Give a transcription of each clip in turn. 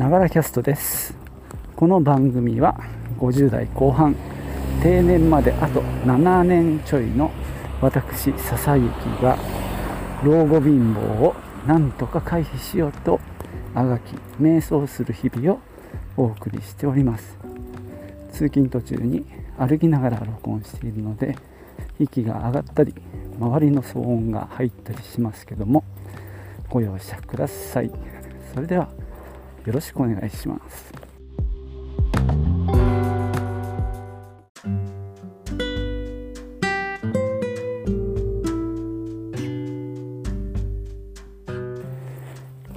ながらキャストです。この番組は50代後半定年まであと7年ちょいの私笹幸が老後貧乏をなんとか回避しようとあがき瞑想する日々をお送りしております。通勤途中に歩きながら録音しているので息が上がったり周りの騒音が入ったりしますけどもご容赦ください。それではよろしくお願いします。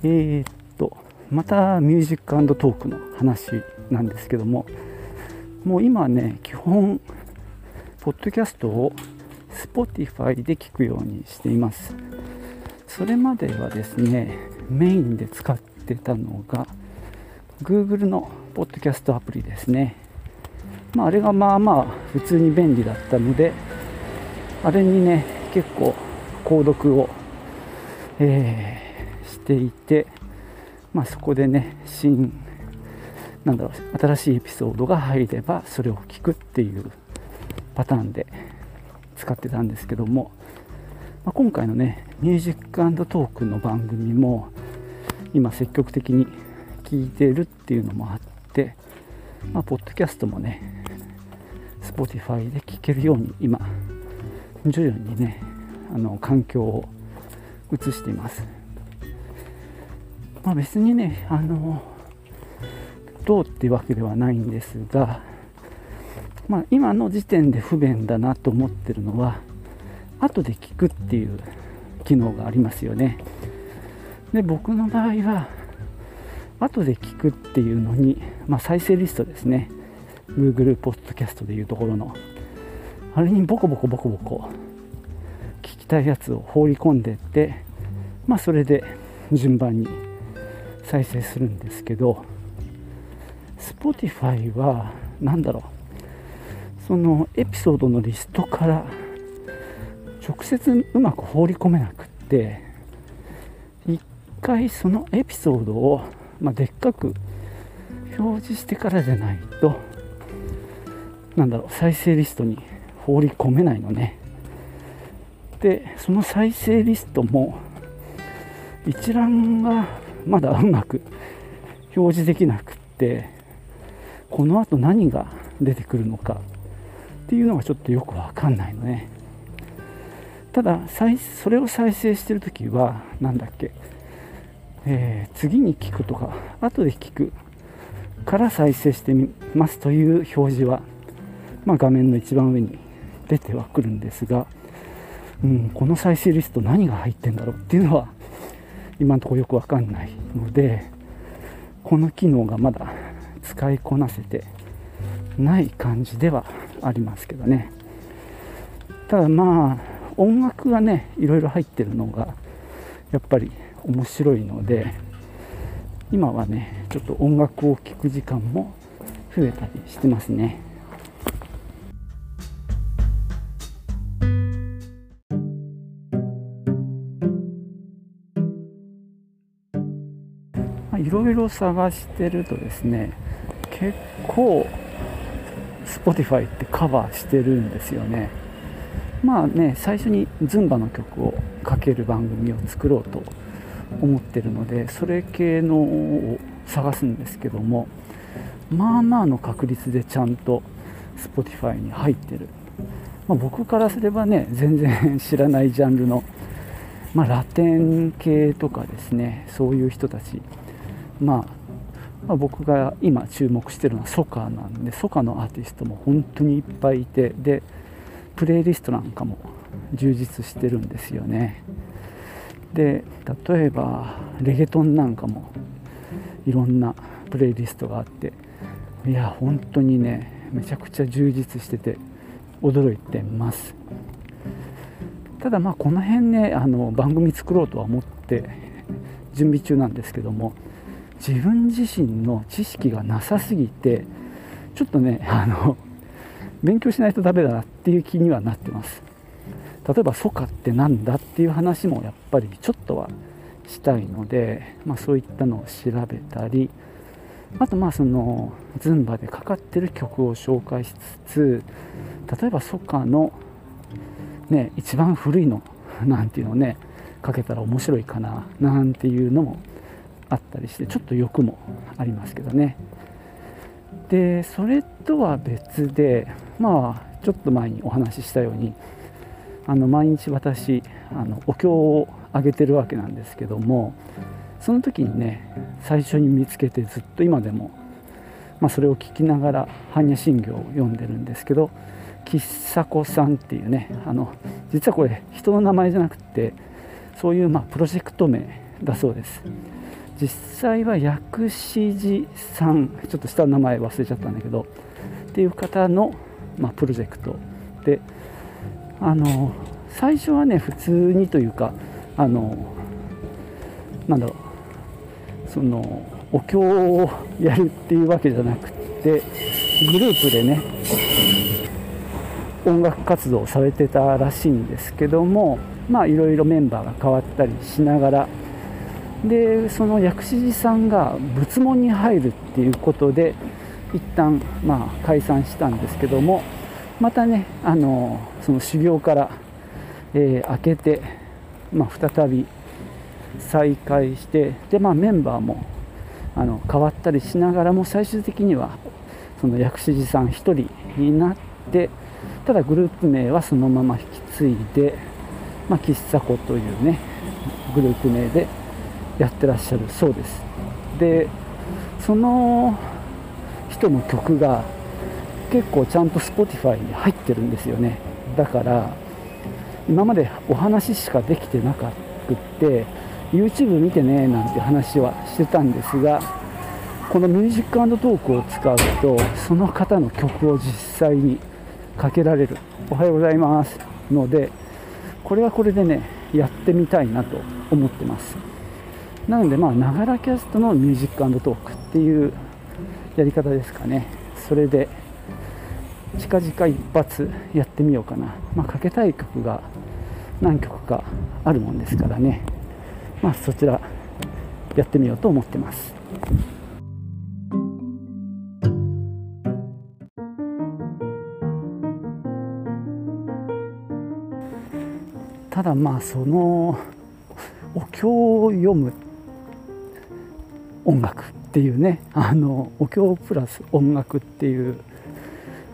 えー、っとまたミュージックトークの話なんですけどももう今ね基本ポッドキャストを Spotify で聞くようにしています。それまではですねメインで使ってたのが Google のポッドキャストアプリですね、まあ、あれがまあまあ普通に便利だったのであれにね結構購読を、えー、していて、まあ、そこでね新なんだろう新しいエピソードが入ればそれを聞くっていうパターンで使ってたんですけども、まあ、今回のねミュージックトークの番組も今積極的に聞いてるっていうのもあって、まあ、ポッドキャストもね Spotify で聞けるように今徐々にねあの環境を移しています、まあ、別にねあのどうっていうわけではないんですがまあ、今の時点で不便だなと思ってるのは後で聞くっていう機能がありますよね。で僕の場合は後で聞くっていうのに、まあ、再生リストですね。Google ポッドキャストでいうところのあれにボコボコボコボコ聞きたいやつを放り込んでって、まあ、それで順番に再生するんですけど Spotify は何だろう。そのエピソードのリストから直接うまく放り込めなくって回そのエピソードを、まあ、でっかく表示してからじゃないとなんだろう再生リストに放り込めないのね。でその再生リストも一覧がまだうまく表示できなくってこのあと何が出てくるのかっていうのがちょっとよくわかんないのね。ただそれを再生してる時は何だっけ、えー、次に聞くとか後で聞くから再生してみますという表示は、まあ、画面の一番上に出てはくるんですが、うん、この再生リスト何が入ってんだろうっていうのは今のところよくわかんないのでこの機能がまだ使いこなせてない感じではありますけどね。ただまあ音楽がねいろいろ入ってるのがやっぱり面白いので今はねちょっと音楽を聴く時間も増えたりしてますね。いろいろ探してるとですね結構 Spotify ってカバーしてるんですよね。まあね最初にズンバの曲をかける番組を作ろうと思ってるのでそれ系のを探すんですけどもまあまあの確率でちゃんと Spotify に入ってる、まあ、僕からすればね全然知らないジャンルの、まあ、ラテン系とかですねそういう人たち。まあまあ、僕が今注目してるのはソカなんでソカのアーティストも本当にいっぱいいてでプレイリストなんかも充実してるんですよね。で例えばレゲトンなんかもいろんなプレイリストがあっていや本当にねめちゃくちゃ充実してて驚いてます。ただまあこの辺ねあの番組作ろうとは思って準備中なんですけども自分自身の知識がなさすぎてちょっとねあの勉強しないとダメだなっていう気にはなってます。例えばソカって何だっていう話もやっぱりちょっとはしたいので、まあ、そういったのを調べたりあとまあそのズンバでかかってる曲を紹介しつつ例えばソカのね一番古いのなんていうのをねかけたら面白いかななんていうのもあったりしてちょっと欲もありますけどね。でそれとは別でまあちょっと前にお話ししたようにあの毎日私あのお経をあげてるわけなんですけどもその時にね最初に見つけてずっと今でも、まあ、それを聞きながら般若心経を読んでるんですけど喫茶子さんっていうねあの実はこれ人の名前じゃなくてそういうまあプロジェクト名だそうです。実際は薬師寺さんちょっと下の名前忘れちゃったんだけどっていう方の、まあ、プロジェクトであの最初はね普通にというかあのなんだろうそのお経をやるっていうわけじゃなくてグループでね音楽活動をされてたらしいんですけどもまあいろいろメンバーが変わったりしながらでその薬師寺さんが仏門に入るっていうことで一旦まあ解散したんですけどもまたねあのその修行から、えー、明けて、まあ、再び再開してで、まあ、メンバーもあの変わったりしながらも最終的にはその薬師寺さん1人になってただグループ名はそのまま引き継いで、まあ、喫茶子というねグループ名でやってらっしゃるそうです。でその人の曲が結構ちゃんと Spotify に入ってるんですよね。だから今までお話しかできてなかくって YouTube 見てねなんて話はしてたんですがこのミュージックトークを使うとその方の曲を実際にかけられる。おはようございます。のでこれはこれでねやってみたいなと思ってます。なのでまあながらキャストのミュージックトークっていうやり方ですかね。それで近々一発やってみようかな、まあ、かけたい曲が何曲かあるもんですからね、まあ、そちらやってみようと思ってます。ただまあそのお経を読む音楽っていうねあのお経プラス音楽っていう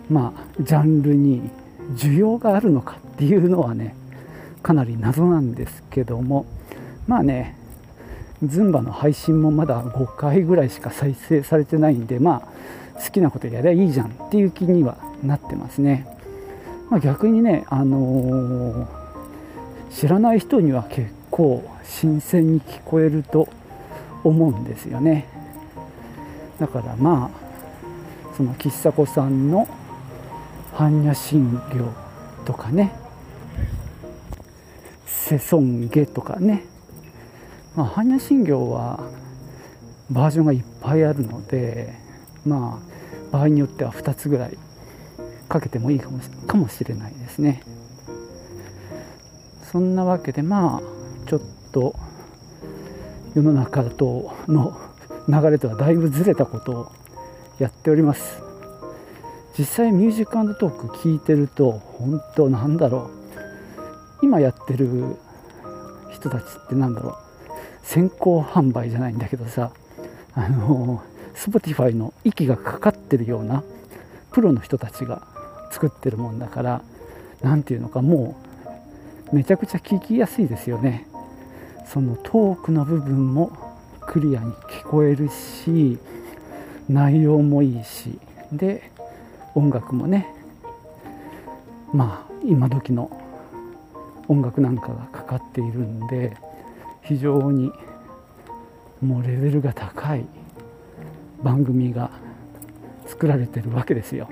まあ、ジャンルに需要があるのかっていうのはねかなり謎なんですけども。まあねズンバの配信もまだ5回ぐらいしか再生されてないんでまあ好きなことやりゃいいじゃんっていう気にはなってますね、まあ、逆にね、あのー、知らない人には結構新鮮に聞こえると思うんですよね。だからまあその喫茶子さんの般若心経とかね。世尊下とかね、まあ、般若心経はバージョンがいっぱいあるのでまあ場合によっては2つぐらいかけてもいいかもかもしれないですね。そんなわけでまあちょっと世の中との流れとはだいぶずれたことをやっております。実際ミュージックトーク聞いてると本当なんだろう。今やってる人たちってなんだろう。先行販売じゃないんだけどさあの Spotify の息がかかってるようなプロの人たちが作ってるもんだから何ていうのかもうめちゃくちゃ聞きやすいですよね。そのトークの部分もクリアに聞こえるし内容もいいし。で音楽もねまあ今時の音楽なんかがかかっているんで非常にもうレベルが高い番組が作られてるわけですよ。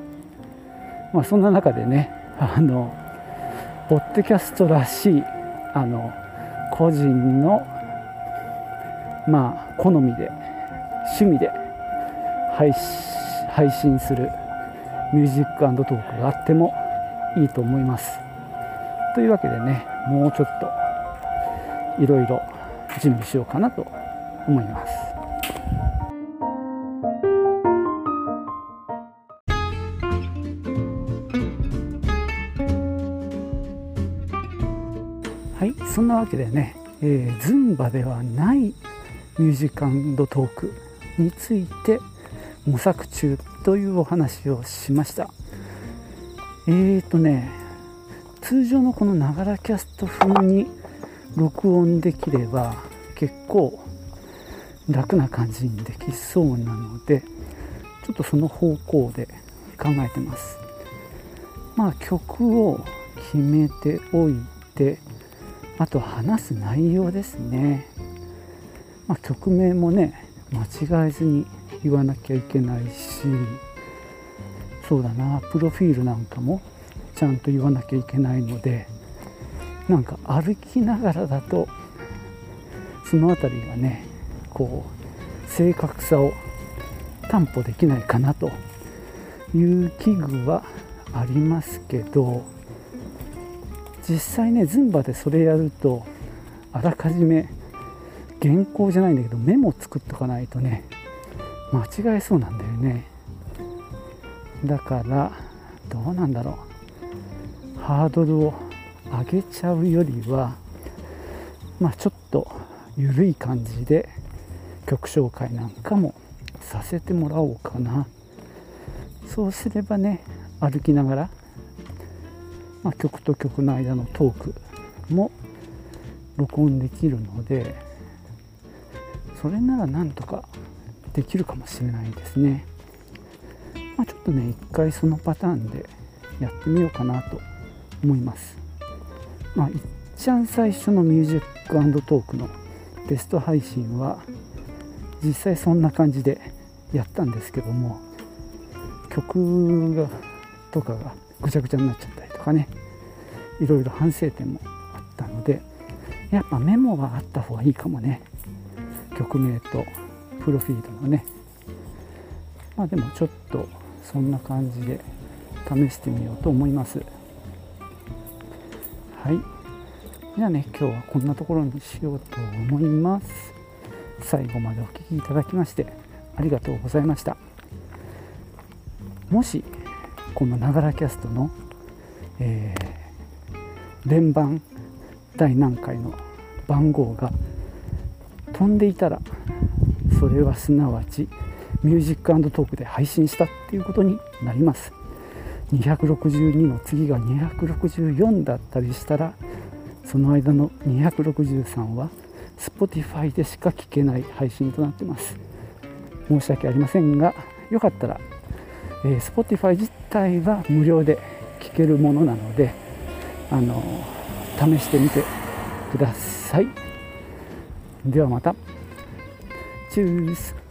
まあ、そんな中でねあのポッドキャストらしいあの個人のまあ好みで趣味で配信するミュージックトークがあってもいいと思います。というわけでねもうちょっといろいろ準備しようかなと思います。はいそんなわけでね、えー、ズンバではないミュージックトークについて模索中というお話をしました。えーとね通常のこのながらキャスト風に録音できれば結構楽な感じにできそうなのでちょっとその方向で考えてます。まあ曲を決めておいてあと話す内容ですね、まあ、曲名もね間違えずに言わなきゃいけないしそうだなプロフィールなんかもちゃんと言わなきゃいけないのでなんか歩きながらだとその辺りがねこう正確さを担保できないかなという危惧はありますけど実際ねズンバでそれやるとあらかじめ原稿じゃないんだけどメモ作っとかないとね間違えそうなんだよね。だからどうなんだろう。ハードルを上げちゃうよりはまあちょっと緩い感じで曲紹介なんかもさせてもらおうかな。そうすればね歩きながら、まあ、曲と曲の間のトークも録音できるのでそれならなんとかできるかもしれないですね、まあ、ちょっとね一回そのパターンでやってみようかなと思います。まあ、いっちゃん最初のミュージックトークのテスト配信は実際そんな感じでやったんですけども曲がとかがぐちゃぐちゃになっちゃったりとかねいろいろ反省点もあったのでやっぱメモはあった方がいいかもね。曲名とプロフィールのね。まあでもちょっとそんな感じで試してみようと思います。はい。じゃあね今日はこんなところにしようと思います。最後までお聴きいただきましてありがとうございました。もしこのながらキャストの、えー、連番第何回の番号が飛んでいたらそれはすなわちミュージックトークで配信したっていうことになります。262の次が264だったりしたらその間の263は Spotify でしか聞けない配信となってます。申し訳ありませんがよかったら、えー、Spotify 自体は無料で聞けるものなのであの試してみてください。ではまた。チュース